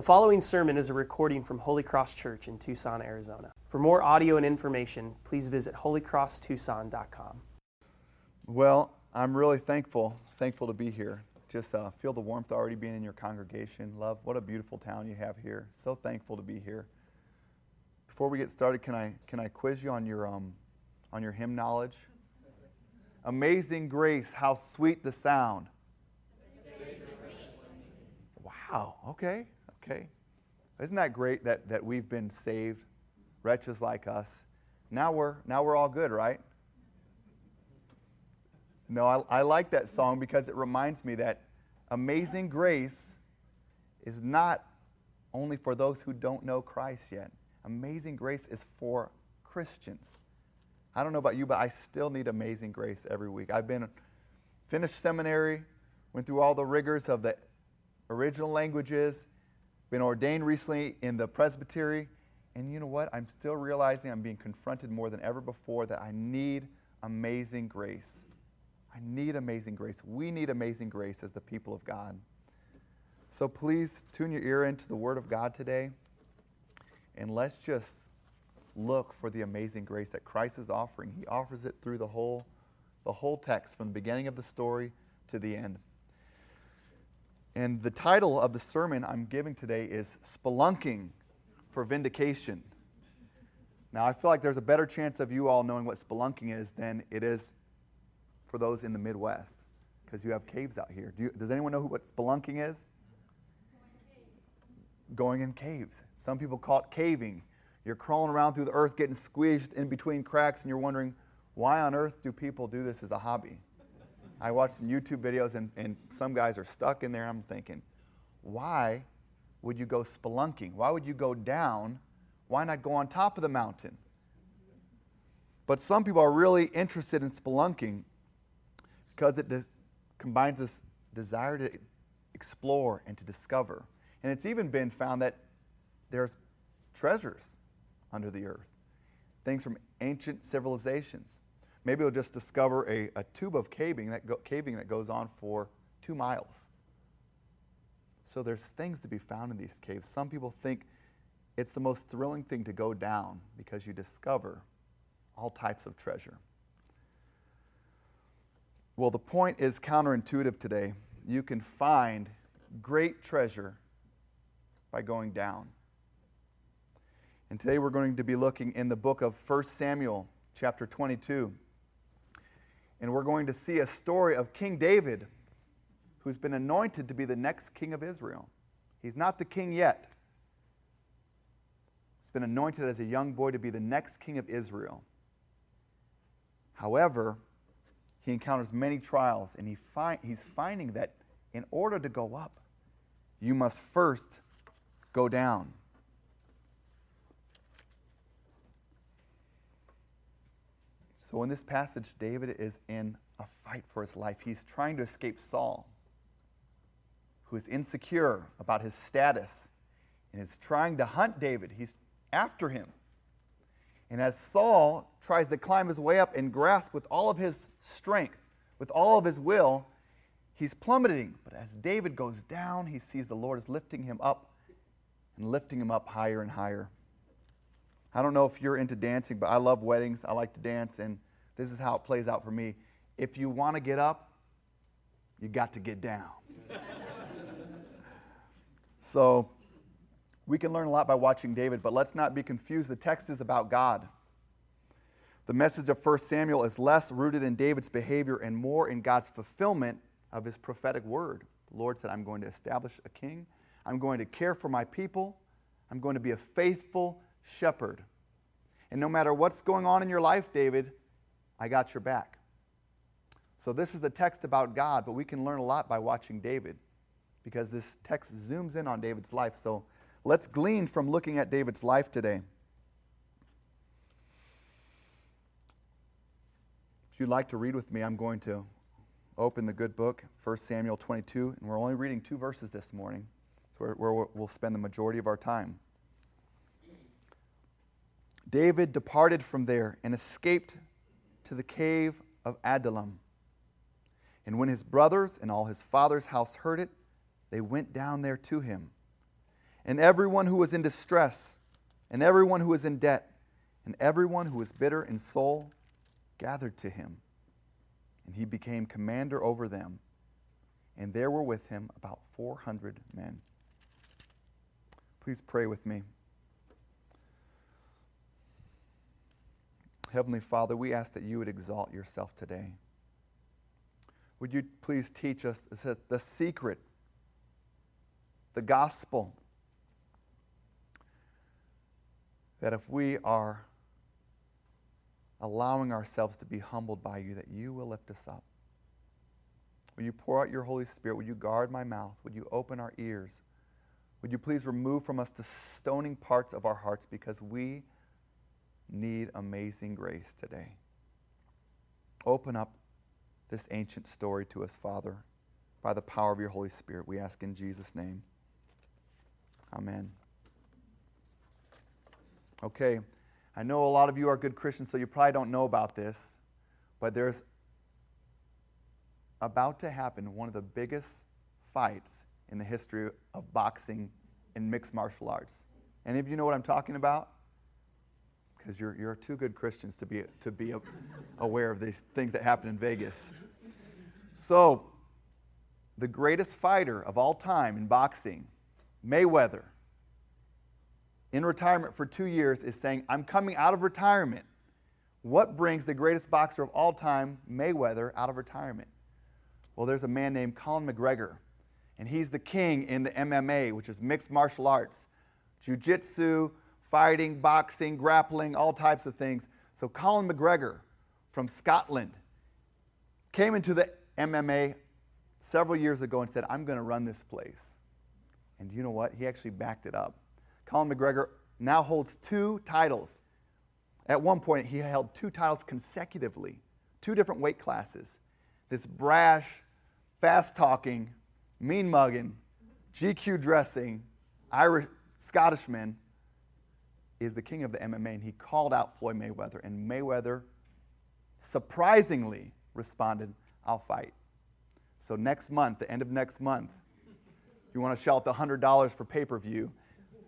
The following sermon is a recording from Holy Cross Church in Tucson, Arizona. For more audio and information, please visit holycrosstucson.com. Well, I'm really thankful, thankful to be here. Just uh, feel the warmth already being in your congregation. Love, what a beautiful town you have here. So thankful to be here. Before we get started, can I can I quiz you on your um, on your hymn knowledge? Amazing grace, how sweet the sound. Wow. Okay. Okay. Isn't that great that, that we've been saved, wretches like us? Now we're now we're all good, right? No, I, I like that song because it reminds me that amazing grace is not only for those who don't know Christ yet. Amazing grace is for Christians. I don't know about you, but I still need amazing grace every week. I've been finished seminary, went through all the rigors of the original languages, been ordained recently in the presbytery, and you know what? I'm still realizing I'm being confronted more than ever before that I need amazing grace. I need amazing grace. We need amazing grace as the people of God. So please tune your ear into the Word of God today, and let's just look for the amazing grace that Christ is offering. He offers it through the whole, the whole text, from the beginning of the story to the end. And the title of the sermon I'm giving today is Spelunking for Vindication. Now, I feel like there's a better chance of you all knowing what spelunking is than it is for those in the Midwest, because you have caves out here. Do you, does anyone know what spelunking is? Going in caves. Some people call it caving. You're crawling around through the earth, getting squeezed in between cracks, and you're wondering, why on earth do people do this as a hobby? I watched some YouTube videos, and, and some guys are stuck in there. I'm thinking, why would you go spelunking? Why would you go down? Why not go on top of the mountain? But some people are really interested in spelunking because it des- combines this desire to explore and to discover. And it's even been found that there's treasures under the earth, things from ancient civilizations. Maybe you'll just discover a, a tube of caving that, go, caving that goes on for two miles. So there's things to be found in these caves. Some people think it's the most thrilling thing to go down because you discover all types of treasure. Well, the point is counterintuitive today. You can find great treasure by going down. And today we're going to be looking in the book of 1 Samuel, chapter 22. And we're going to see a story of King David, who's been anointed to be the next king of Israel. He's not the king yet. He's been anointed as a young boy to be the next king of Israel. However, he encounters many trials, and he find, he's finding that in order to go up, you must first go down. So, in this passage, David is in a fight for his life. He's trying to escape Saul, who is insecure about his status and is trying to hunt David. He's after him. And as Saul tries to climb his way up and grasp with all of his strength, with all of his will, he's plummeting. But as David goes down, he sees the Lord is lifting him up and lifting him up higher and higher. I don't know if you're into dancing, but I love weddings. I like to dance, and this is how it plays out for me. If you want to get up, you got to get down. so we can learn a lot by watching David, but let's not be confused. The text is about God. The message of 1 Samuel is less rooted in David's behavior and more in God's fulfillment of his prophetic word. The Lord said, I'm going to establish a king. I'm going to care for my people. I'm going to be a faithful shepherd. And no matter what's going on in your life, David, I got your back. So, this is a text about God, but we can learn a lot by watching David because this text zooms in on David's life. So, let's glean from looking at David's life today. If you'd like to read with me, I'm going to open the good book, 1 Samuel 22, and we're only reading two verses this morning. So, where we'll spend the majority of our time. David departed from there and escaped to the cave of Adullam. And when his brothers and all his father's house heard it, they went down there to him. and everyone who was in distress, and everyone who was in debt, and everyone who was bitter in soul gathered to him. And he became commander over them. And there were with him about 400 men. Please pray with me. Heavenly Father, we ask that you would exalt yourself today. Would you please teach us the secret, the gospel, that if we are allowing ourselves to be humbled by you, that you will lift us up. Would you pour out your Holy Spirit? Would you guard my mouth? Would you open our ears? Would you please remove from us the stoning parts of our hearts because we need amazing grace today? Open up this ancient story to us, Father, by the power of your Holy Spirit. We ask in Jesus' name. Amen. Okay, I know a lot of you are good Christians, so you probably don't know about this, but there's about to happen one of the biggest fights in the history of boxing and mixed martial arts. Any of you know what I'm talking about? Because you're, you're two good Christians to be, to be aware of these things that happen in Vegas. So, the greatest fighter of all time in boxing, Mayweather, in retirement for two years, is saying, I'm coming out of retirement. What brings the greatest boxer of all time, Mayweather, out of retirement? Well, there's a man named Conor McGregor and he's the king in the MMA, which is mixed martial arts jiu jitsu, fighting, boxing, grappling, all types of things. So, Colin McGregor from Scotland came into the MMA several years ago and said, I'm going to run this place. And you know what? He actually backed it up. Colin McGregor now holds two titles. At one point, he held two titles consecutively, two different weight classes. This brash, fast talking, mean mugging, GQ dressing, Irish Scottish Scottishman is the king of the MMA, and he called out Floyd Mayweather, and Mayweather surprisingly responded, I'll fight. So next month, the end of next month, you want to shell out the $100 for pay-per-view,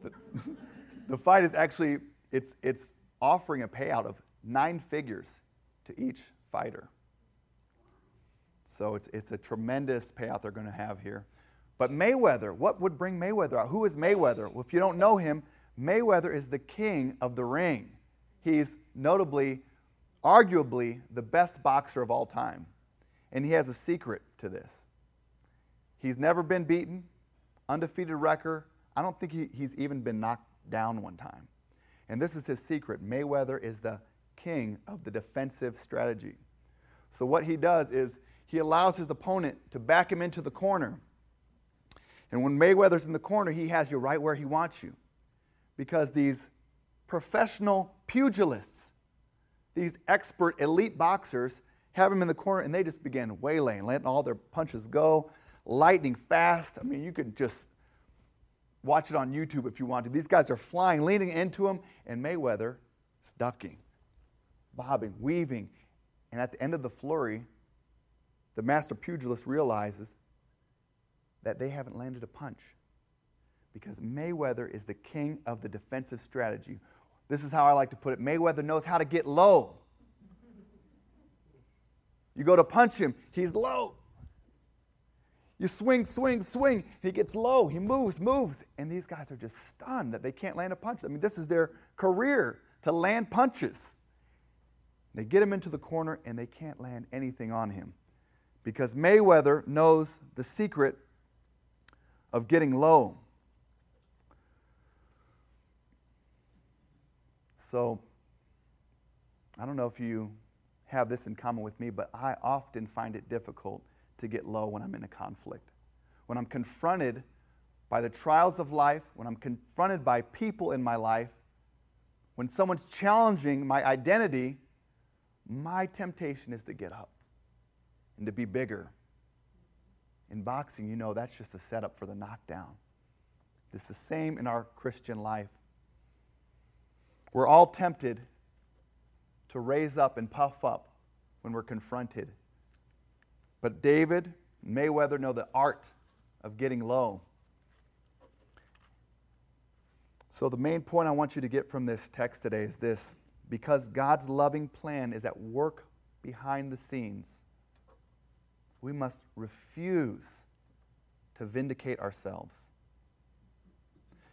the, the fight is actually, it's, it's offering a payout of nine figures to each fighter. So it's, it's a tremendous payout they're going to have here. But Mayweather, what would bring Mayweather out? Who is Mayweather? Well, if you don't know him, Mayweather is the king of the ring. He's notably, arguably, the best boxer of all time. And he has a secret to this. He's never been beaten, undefeated record. I don't think he, he's even been knocked down one time. And this is his secret. Mayweather is the king of the defensive strategy. So, what he does is he allows his opponent to back him into the corner. And when Mayweather's in the corner, he has you right where he wants you. Because these professional pugilists, these expert elite boxers, have him in the corner and they just begin waylaying, letting all their punches go, lightning fast. I mean, you could just watch it on YouTube if you want to. These guys are flying, leaning into him, and Mayweather is ducking, bobbing, weaving. And at the end of the flurry, the master pugilist realizes that they haven't landed a punch because Mayweather is the king of the defensive strategy. This is how I like to put it Mayweather knows how to get low. You go to punch him, he's low. You swing, swing, swing, he gets low, he moves, moves. And these guys are just stunned that they can't land a punch. I mean, this is their career to land punches. They get him into the corner and they can't land anything on him because Mayweather knows the secret of getting low. So, I don't know if you have this in common with me, but I often find it difficult to get low when I'm in a conflict. When I'm confronted by the trials of life, when I'm confronted by people in my life, when someone's challenging my identity, my temptation is to get up and to be bigger. In boxing, you know that's just a setup for the knockdown. It's the same in our Christian life. We're all tempted to raise up and puff up when we're confronted. But David, Mayweather know the art of getting low. So, the main point I want you to get from this text today is this because God's loving plan is at work behind the scenes, we must refuse to vindicate ourselves.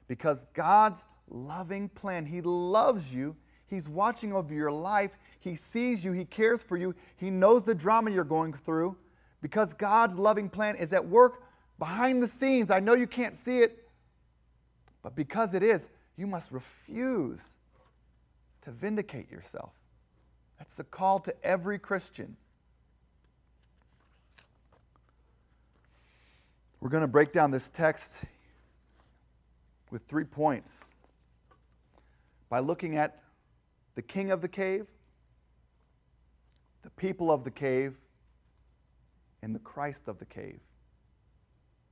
Because God's loving plan, He loves you, He's watching over your life, He sees you, He cares for you, He knows the drama you're going through. Because God's loving plan is at work behind the scenes. I know you can't see it, but because it is, you must refuse to vindicate yourself. That's the call to every Christian. We're going to break down this text with three points by looking at the king of the cave, the people of the cave, and the Christ of the cave.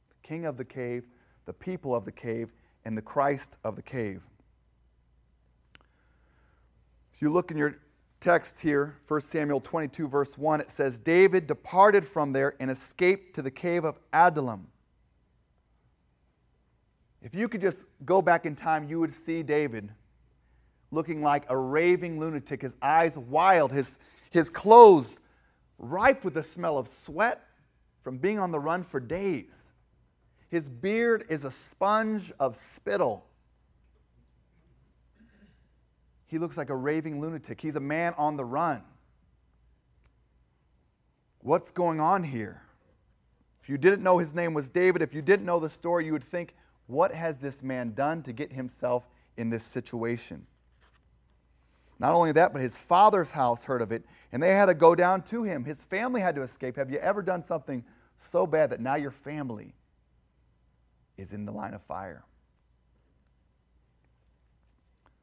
The king of the cave, the people of the cave, and the Christ of the cave. If you look in your text here, 1 Samuel 22, verse 1, it says, David departed from there and escaped to the cave of Adullam. If you could just go back in time, you would see David looking like a raving lunatic, his eyes wild, his, his clothes ripe with the smell of sweat from being on the run for days. His beard is a sponge of spittle. He looks like a raving lunatic. He's a man on the run. What's going on here? If you didn't know his name was David, if you didn't know the story, you would think, what has this man done to get himself in this situation? Not only that, but his father's house heard of it, and they had to go down to him. His family had to escape. Have you ever done something so bad that now your family is in the line of fire?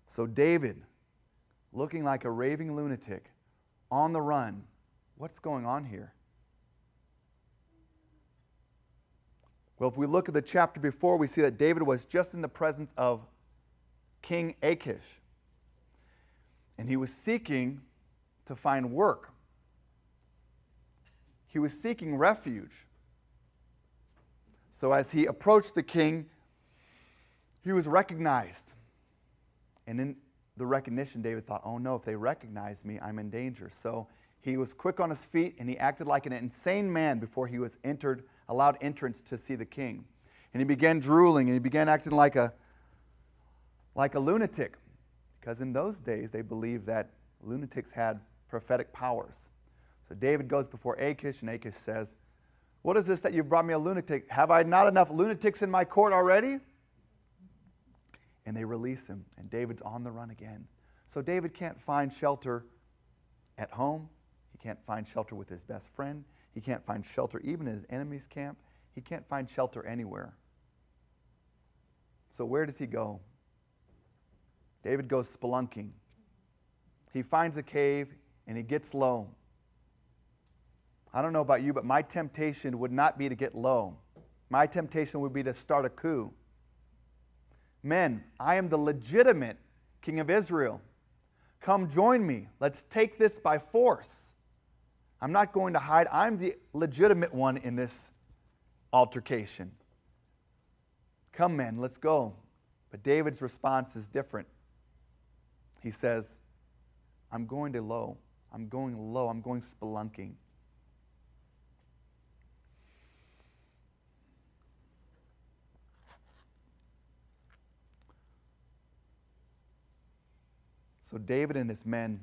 So, David, looking like a raving lunatic, on the run, what's going on here? Well, if we look at the chapter before, we see that David was just in the presence of King Achish. And he was seeking to find work. He was seeking refuge. So as he approached the king, he was recognized. And in the recognition, David thought, oh no, if they recognize me, I'm in danger. So he was quick on his feet and he acted like an insane man before he was entered, allowed entrance to see the king. And he began drooling and he began acting like a, like a lunatic. Because in those days, they believed that lunatics had prophetic powers. So David goes before Achish, and Achish says, What is this that you've brought me a lunatic? Have I not enough lunatics in my court already? And they release him, and David's on the run again. So David can't find shelter at home. He can't find shelter with his best friend. He can't find shelter even in his enemy's camp. He can't find shelter anywhere. So where does he go? David goes spelunking. He finds a cave and he gets low. I don't know about you, but my temptation would not be to get low. My temptation would be to start a coup. Men, I am the legitimate king of Israel. Come join me. Let's take this by force. I'm not going to hide. I'm the legitimate one in this altercation. Come, men, let's go. But David's response is different. He says, I'm going to low. I'm going low. I'm going spelunking. So, David and his men,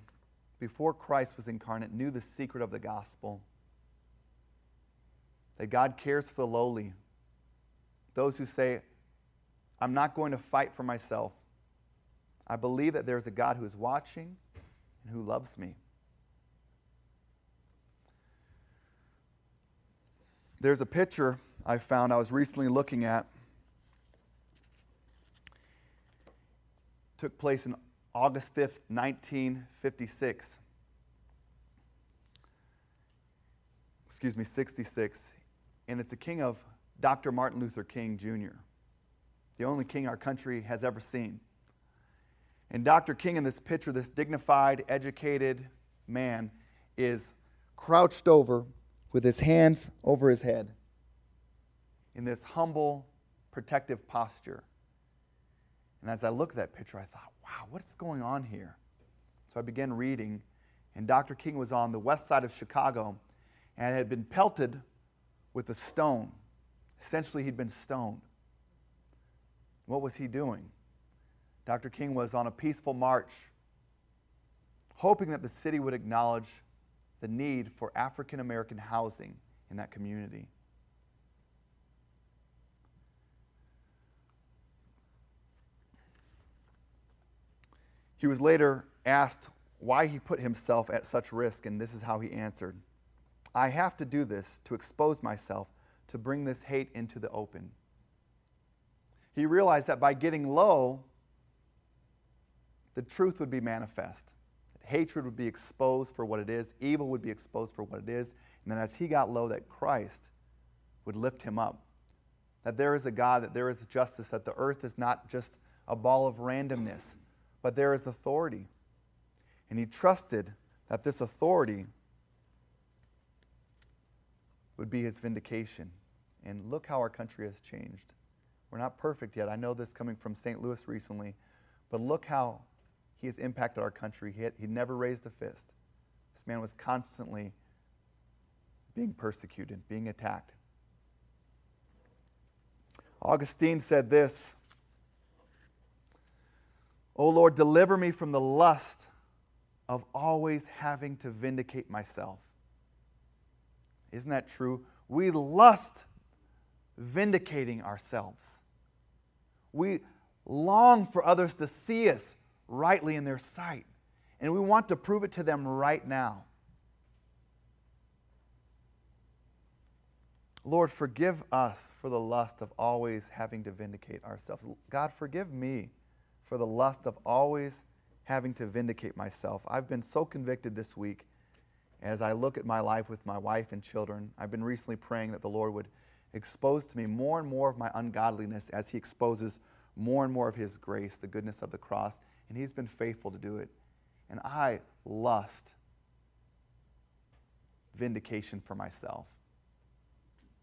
before Christ was incarnate, knew the secret of the gospel that God cares for the lowly. Those who say, I'm not going to fight for myself. I believe that there's a God who is watching and who loves me. There's a picture I found I was recently looking at. Took place in August 5th, 1956. Excuse me, 66. And it's a king of Dr. Martin Luther King Jr., the only king our country has ever seen. And Dr. King in this picture, this dignified, educated man, is crouched over with his hands over his head in this humble, protective posture. And as I looked at that picture, I thought, wow, what's going on here? So I began reading, and Dr. King was on the west side of Chicago and had been pelted with a stone. Essentially, he'd been stoned. What was he doing? Dr. King was on a peaceful march, hoping that the city would acknowledge the need for African American housing in that community. He was later asked why he put himself at such risk, and this is how he answered I have to do this to expose myself, to bring this hate into the open. He realized that by getting low, the truth would be manifest. Hatred would be exposed for what it is, evil would be exposed for what it is, and then as he got low, that Christ would lift him up. That there is a God, that there is justice, that the earth is not just a ball of randomness, but there is authority. And he trusted that this authority would be his vindication. And look how our country has changed. We're not perfect yet. I know this coming from St. Louis recently, but look how he has impacted our country. He, had, he never raised a fist. This man was constantly being persecuted, being attacked. Augustine said this O Lord, deliver me from the lust of always having to vindicate myself. Isn't that true? We lust vindicating ourselves. We long for others to see us rightly in their sight, and we want to prove it to them right now. Lord, forgive us for the lust of always having to vindicate ourselves. God, forgive me for the lust of always having to vindicate myself. I've been so convicted this week as I look at my life with my wife and children. I've been recently praying that the Lord would expose to me more and more of my ungodliness as He exposes more and more of His grace, the goodness of the cross. And He's been faithful to do it. And I lust vindication for myself.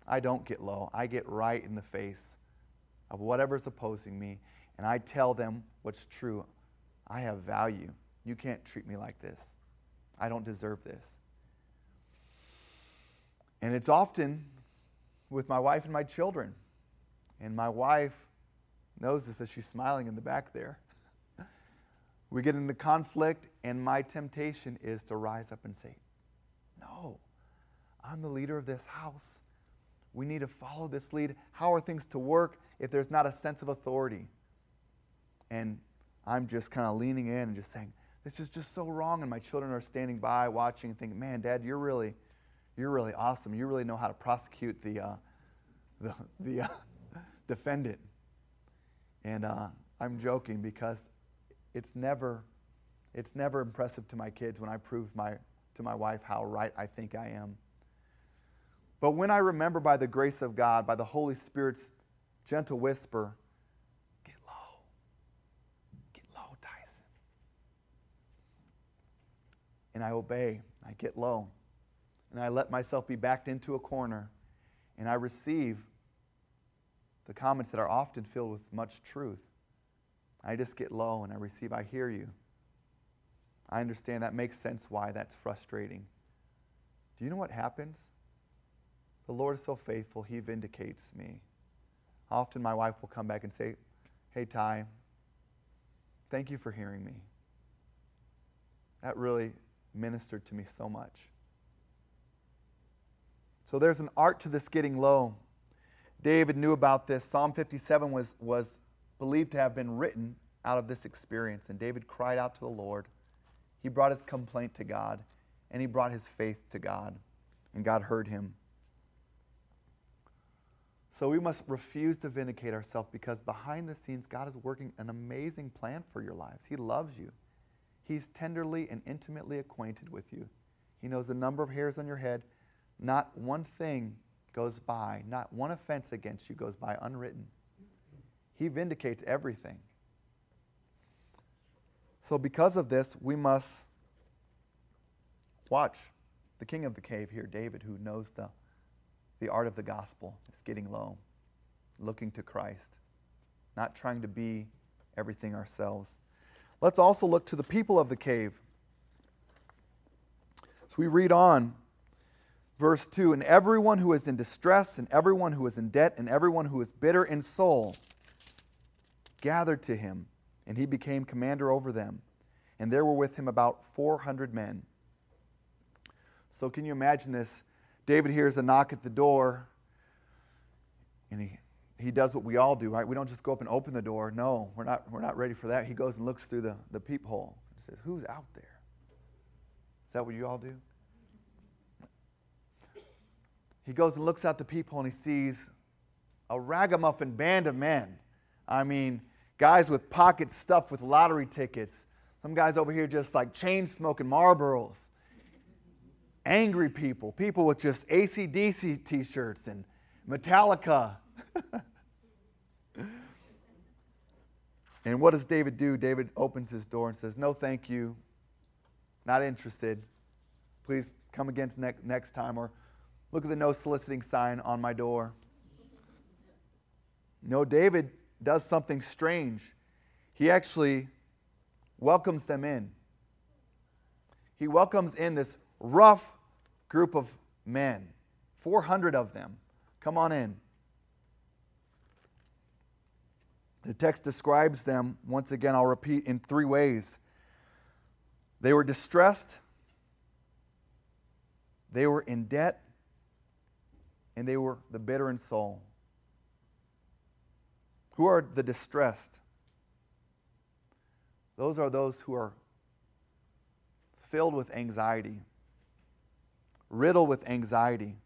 I don't get low. I get right in the face of whatever's opposing me, and I tell them what's true. I have value. You can't treat me like this. I don't deserve this. And it's often with my wife and my children. And my wife knows this as she's smiling in the back there. We get into conflict, and my temptation is to rise up and say, No, I'm the leader of this house. We need to follow this lead. How are things to work if there's not a sense of authority? And I'm just kind of leaning in and just saying, this is just so wrong. And my children are standing by watching and thinking, man, Dad, you're really, you're really awesome. You really know how to prosecute the, uh, the, the uh, defendant. And uh, I'm joking because it's never, it's never impressive to my kids when I prove my, to my wife how right I think I am. But when I remember by the grace of God, by the Holy Spirit's gentle whisper, get low, get low, Tyson. And I obey, I get low, and I let myself be backed into a corner, and I receive the comments that are often filled with much truth. I just get low and I receive, I hear you. I understand that makes sense why that's frustrating. Do you know what happens? The Lord is so faithful, He vindicates me. Often my wife will come back and say, Hey, Ty, thank you for hearing me. That really ministered to me so much. So there's an art to this getting low. David knew about this. Psalm 57 was, was believed to have been written out of this experience. And David cried out to the Lord. He brought his complaint to God, and he brought his faith to God. And God heard him. So we must refuse to vindicate ourselves because behind the scenes, God is working an amazing plan for your lives. He loves you, He's tenderly and intimately acquainted with you. He knows the number of hairs on your head. Not one thing goes by, not one offense against you goes by unwritten. He vindicates everything. So, because of this, we must watch the king of the cave here, David, who knows the the art of the gospel is getting low, looking to Christ, not trying to be everything ourselves. Let's also look to the people of the cave. So we read on, verse 2 And everyone who is in distress, and everyone who is in debt, and everyone who is bitter in soul gathered to him, and he became commander over them. And there were with him about 400 men. So, can you imagine this? David hears a knock at the door, and he, he does what we all do, right? We don't just go up and open the door. No, we're not, we're not ready for that. He goes and looks through the, the peephole and says, Who's out there? Is that what you all do? He goes and looks out the peephole and he sees a ragamuffin band of men. I mean, guys with pockets stuffed with lottery tickets. Some guys over here just like chain smoking Marlboros. Angry people, people with just ACDC t shirts and Metallica. and what does David do? David opens his door and says, No, thank you. Not interested. Please come again next, next time. Or look at the no soliciting sign on my door. No, David does something strange. He actually welcomes them in. He welcomes in this rough group of men, 400 of them. Come on in. The text describes them, once again, I'll repeat, in three ways. They were distressed, they were in debt, and they were the bitter in soul. Who are the distressed? Those are those who are filled with anxiety, riddled with anxiety,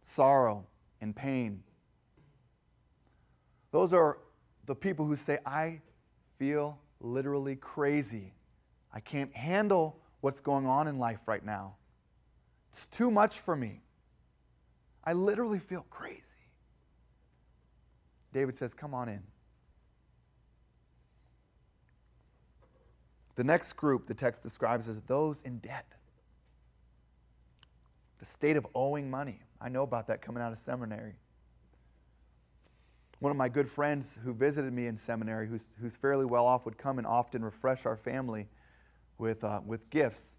sorrow, and pain. Those are the people who say, I feel literally crazy. I can't handle what's going on in life right now. It's too much for me. I literally feel crazy. David says, Come on in. The next group the text describes as those in debt. The state of owing money. I know about that coming out of seminary. One of my good friends who visited me in seminary, who's, who's fairly well off, would come and often refresh our family with, uh, with gifts.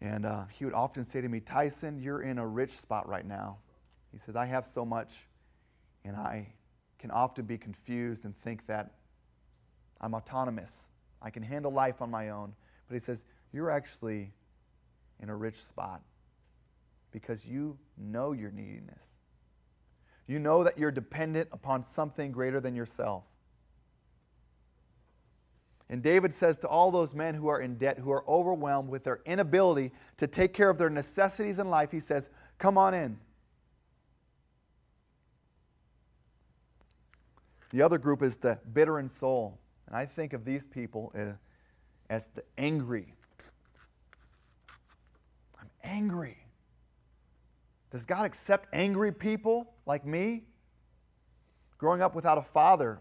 And uh, he would often say to me, Tyson, you're in a rich spot right now. He says, I have so much, and I can often be confused and think that I'm autonomous. I can handle life on my own. But he says, You're actually in a rich spot because you know your neediness. You know that you're dependent upon something greater than yourself. And David says to all those men who are in debt, who are overwhelmed with their inability to take care of their necessities in life, he says, Come on in. The other group is the bitter in soul. And I think of these people uh, as the angry. I'm angry. Does God accept angry people like me? Growing up without a father,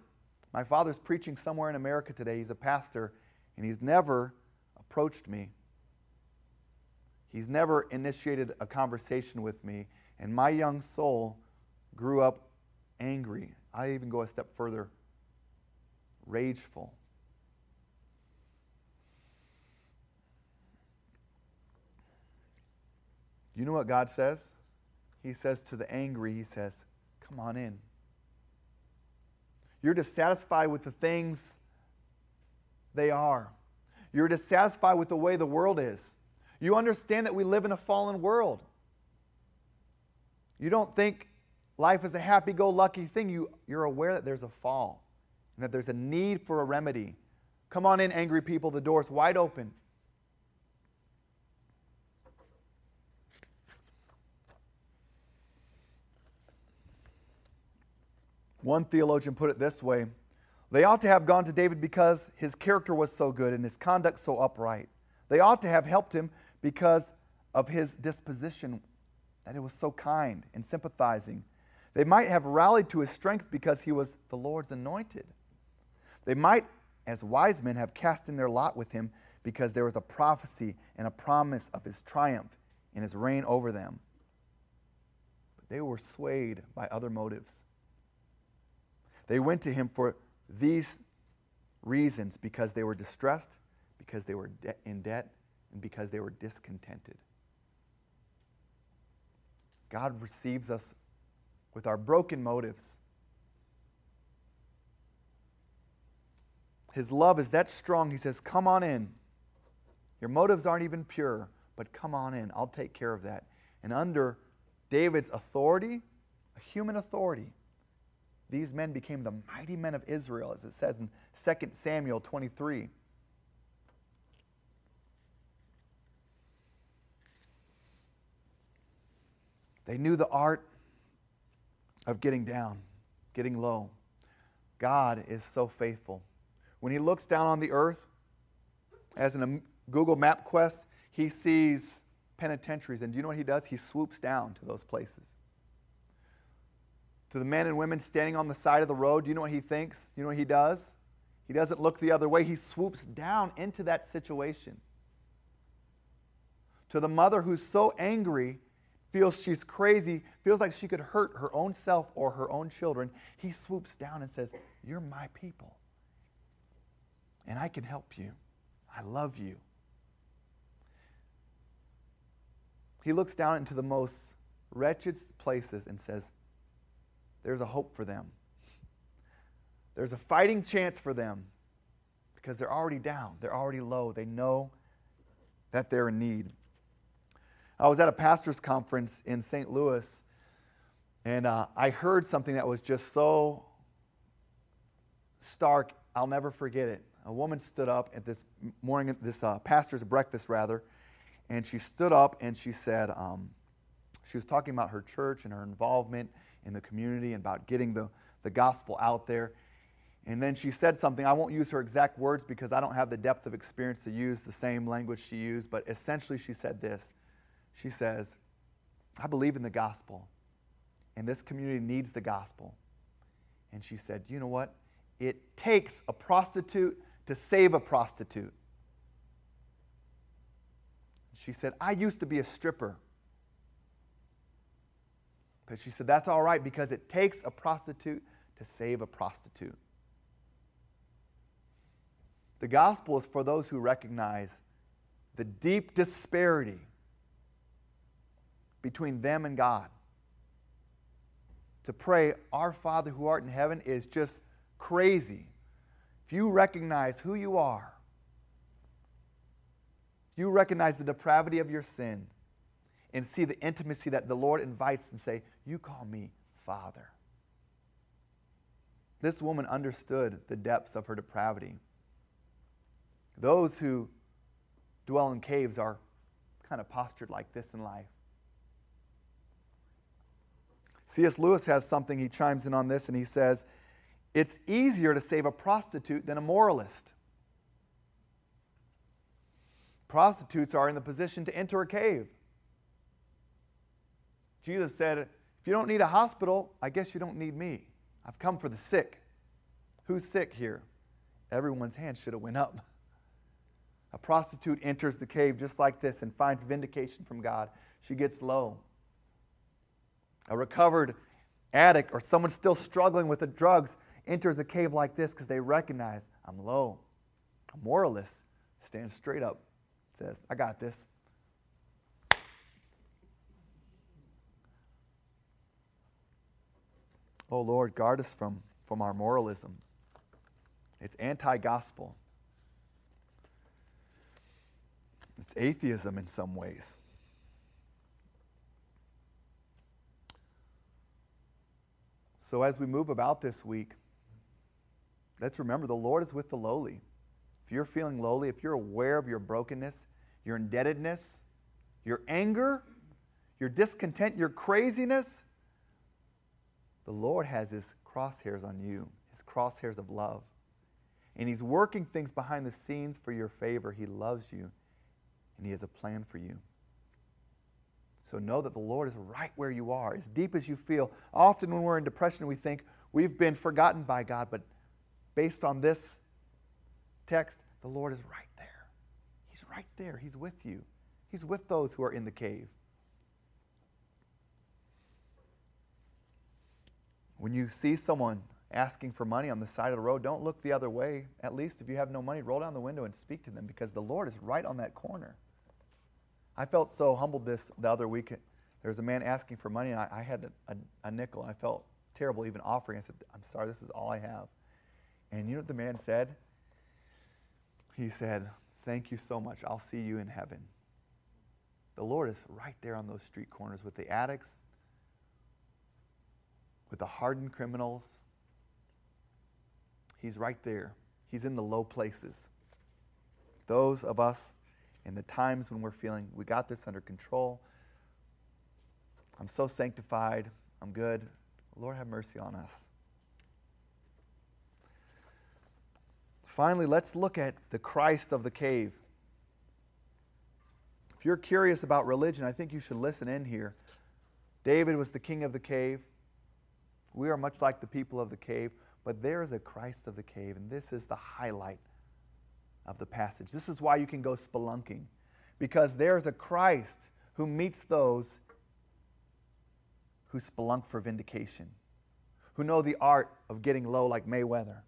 my father's preaching somewhere in America today. He's a pastor, and he's never approached me. He's never initiated a conversation with me, and my young soul grew up angry. I even go a step further rageful. You know what God says? He says to the angry, He says, Come on in. You're dissatisfied with the things they are. You're dissatisfied with the way the world is. You understand that we live in a fallen world. You don't think life is a happy go lucky thing. You, you're aware that there's a fall and that there's a need for a remedy. Come on in, angry people. The door's wide open. One theologian put it this way They ought to have gone to David because his character was so good and his conduct so upright. They ought to have helped him because of his disposition, that it was so kind and sympathizing. They might have rallied to his strength because he was the Lord's anointed. They might, as wise men, have cast in their lot with him because there was a prophecy and a promise of his triumph and his reign over them. But they were swayed by other motives. They went to him for these reasons because they were distressed, because they were de- in debt, and because they were discontented. God receives us with our broken motives. His love is that strong, he says, Come on in. Your motives aren't even pure, but come on in. I'll take care of that. And under David's authority, a human authority, these men became the mighty men of Israel, as it says in 2 Samuel 23. They knew the art of getting down, getting low. God is so faithful. When he looks down on the earth, as in a Google Map quest, he sees penitentiaries. And do you know what he does? He swoops down to those places. To the men and women standing on the side of the road, do you know what he thinks? You know what he does? He doesn't look the other way. He swoops down into that situation. To the mother who's so angry feels she's crazy, feels like she could hurt her own self or her own children, he swoops down and says, You're my people. And I can help you. I love you. He looks down into the most wretched places and says, There's a hope for them. There's a fighting chance for them because they're already down, they're already low, they know that they're in need. I was at a pastor's conference in St. Louis, and uh, I heard something that was just so stark, I'll never forget it. A woman stood up at this morning, this uh, pastor's breakfast, rather, and she stood up and she said, um, she was talking about her church and her involvement in the community and about getting the, the gospel out there. And then she said something. I won't use her exact words because I don't have the depth of experience to use the same language she used, but essentially she said this she says, I believe in the gospel, and this community needs the gospel. And she said, You know what? It takes a prostitute to save a prostitute. She said, I used to be a stripper. But she said, That's all right because it takes a prostitute to save a prostitute. The gospel is for those who recognize the deep disparity between them and God. To pray, Our Father who art in heaven, is just crazy. If you recognize who you are, you recognize the depravity of your sin and see the intimacy that the Lord invites and say, You call me Father. This woman understood the depths of her depravity. Those who dwell in caves are kind of postured like this in life. C.S. Lewis has something, he chimes in on this and he says, It's easier to save a prostitute than a moralist. Prostitutes are in the position to enter a cave. Jesus said, If you don't need a hospital, I guess you don't need me. I've come for the sick. Who's sick here? Everyone's hand should have went up. A prostitute enters the cave just like this and finds vindication from God. She gets low a recovered addict or someone still struggling with the drugs enters a cave like this because they recognize I'm low. A moralist stands straight up, says, I got this. Oh Lord, guard us from, from our moralism. It's anti gospel, it's atheism in some ways. So, as we move about this week, let's remember the Lord is with the lowly. If you're feeling lowly, if you're aware of your brokenness, your indebtedness, your anger, your discontent, your craziness, the Lord has His crosshairs on you, His crosshairs of love. And He's working things behind the scenes for your favor. He loves you, and He has a plan for you. So know that the Lord is right where you are, as deep as you feel. Often when we're in depression, we think we've been forgotten by God, but based on this text, the Lord is right there. He's right there. He's with you, He's with those who are in the cave. When you see someone asking for money on the side of the road, don't look the other way. At least if you have no money, roll down the window and speak to them because the Lord is right on that corner. I felt so humbled this the other week. There was a man asking for money, and I, I had a, a, a nickel, and I felt terrible even offering. I said, I'm sorry, this is all I have. And you know what the man said? He said, Thank you so much. I'll see you in heaven. The Lord is right there on those street corners with the addicts, with the hardened criminals. He's right there. He's in the low places. Those of us in the times when we're feeling we got this under control, I'm so sanctified, I'm good. Lord, have mercy on us. Finally, let's look at the Christ of the cave. If you're curious about religion, I think you should listen in here. David was the king of the cave. We are much like the people of the cave, but there is a Christ of the cave, and this is the highlight of the passage. This is why you can go spelunking, because there's a Christ who meets those who spelunk for vindication, who know the art of getting low like Mayweather.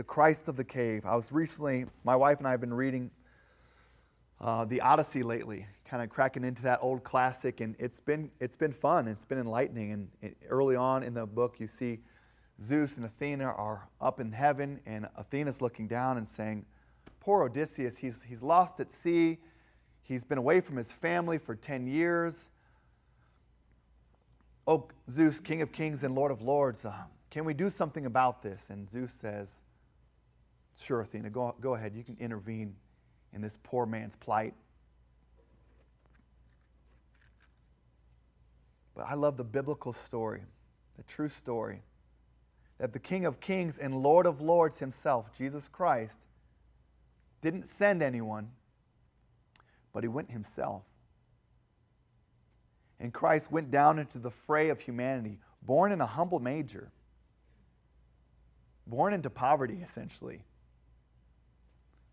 the Christ of the cave. I was recently, my wife and I have been reading uh, the Odyssey lately, kind of cracking into that old classic, and it's been it's been fun. It's been enlightening. And it, early on in the book, you see Zeus and Athena are up in heaven, and Athena's looking down and saying, "Poor Odysseus, he's he's lost at sea. He's been away from his family for ten years." Oh, Zeus, King of Kings and Lord of Lords, uh, can we do something about this? And Zeus says, Sure, Athena, go, go ahead. You can intervene in this poor man's plight. But I love the biblical story, the true story, that the King of Kings and Lord of Lords himself, Jesus Christ, didn't send anyone, but he went himself. And Christ went down into the fray of humanity, born in a humble manger, born into poverty, essentially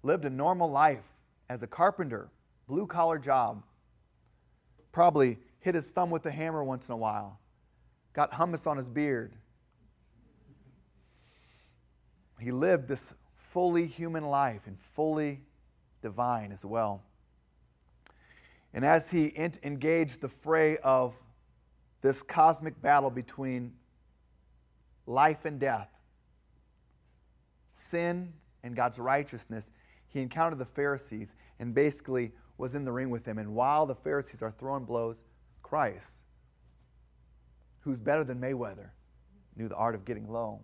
lived a normal life as a carpenter, blue collar job. Probably hit his thumb with a hammer once in a while, got hummus on his beard. He lived this fully human life and fully divine as well. And as he engaged the fray of this cosmic battle between life and death, sin and God's righteousness, he encountered the Pharisees and basically was in the ring with them. And while the Pharisees are throwing blows, Christ, who's better than Mayweather, knew the art of getting low.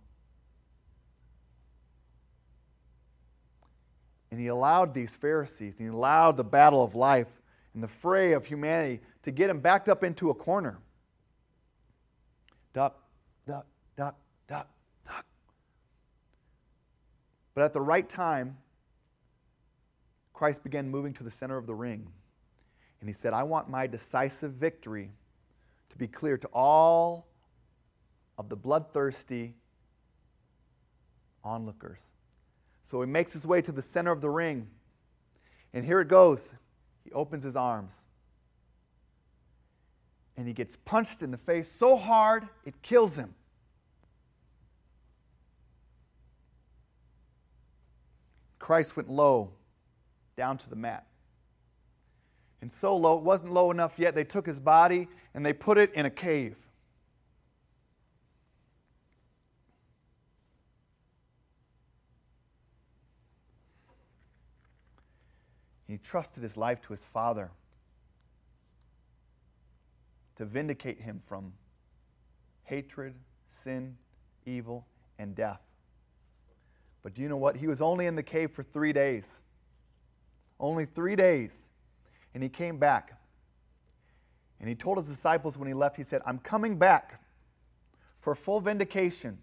And he allowed these Pharisees, and he allowed the battle of life and the fray of humanity to get him backed up into a corner. Duck, duck, duck, duck, duck. But at the right time, Christ began moving to the center of the ring. And he said, I want my decisive victory to be clear to all of the bloodthirsty onlookers. So he makes his way to the center of the ring. And here it goes. He opens his arms. And he gets punched in the face so hard it kills him. Christ went low down to the mat. And so low, it wasn't low enough yet, they took his body and they put it in a cave. Trusted his life to his father to vindicate him from hatred, sin, evil, and death. But do you know what? He was only in the cave for three days only three days. And he came back. And he told his disciples when he left, he said, I'm coming back for full vindication.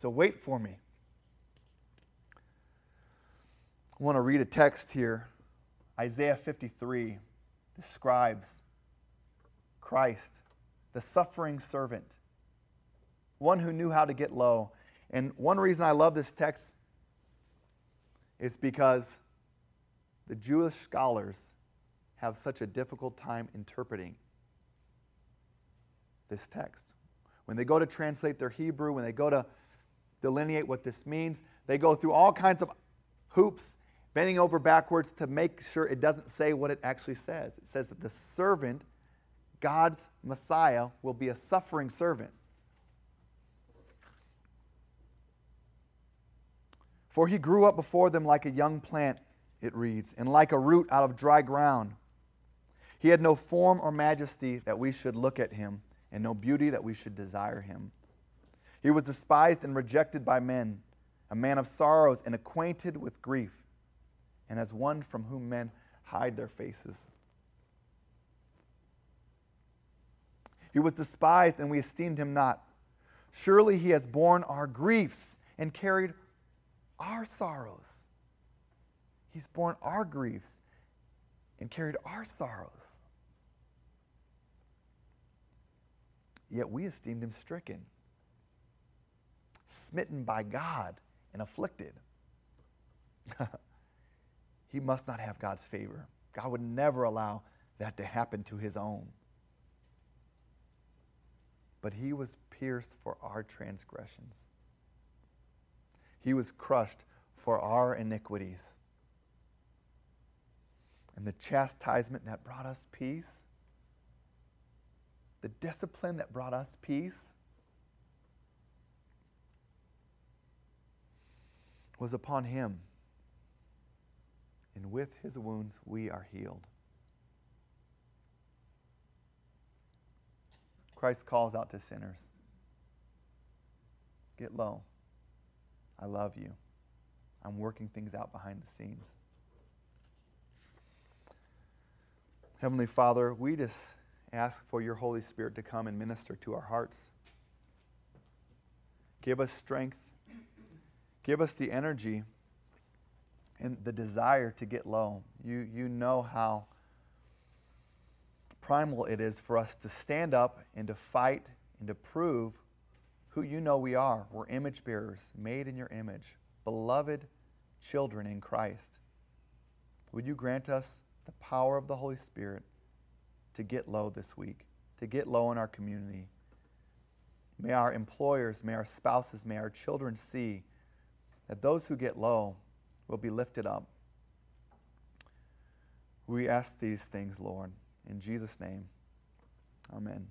So wait for me. I want to read a text here. Isaiah 53 describes Christ, the suffering servant, one who knew how to get low. And one reason I love this text is because the Jewish scholars have such a difficult time interpreting this text. When they go to translate their Hebrew, when they go to delineate what this means, they go through all kinds of hoops, bending over backwards to make sure it doesn't say what it actually says. It says that the servant, God's Messiah, will be a suffering servant. For he grew up before them like a young plant, it reads, and like a root out of dry ground. He had no form or majesty that we should look at him, and no beauty that we should desire him. He was despised and rejected by men, a man of sorrows and acquainted with grief, and as one from whom men hide their faces. He was despised, and we esteemed him not. Surely he has borne our griefs and carried our sorrows. He's borne our griefs and carried our sorrows. Yet we esteemed him stricken, smitten by God, and afflicted. he must not have God's favor. God would never allow that to happen to his own. But he was pierced for our transgressions he was crushed for our iniquities. And the chastisement that brought us peace, the discipline that brought us peace, was upon him. And with his wounds we are healed. Christ calls out to sinners get low. I love you. I'm working things out behind the scenes. Heavenly Father, we just ask for your Holy Spirit to come and minister to our hearts. Give us strength. Give us the energy and the desire to get low. You, you know how primal it is for us to stand up and to fight and to prove who you know we are. We're image bearers, made in your image, beloved children in Christ. Would you grant us the power of the Holy Spirit to get low this week, to get low in our community? May our employers, may our spouses, may our children see that those who get low will be lifted up. We ask these things, Lord, in Jesus' name. Amen.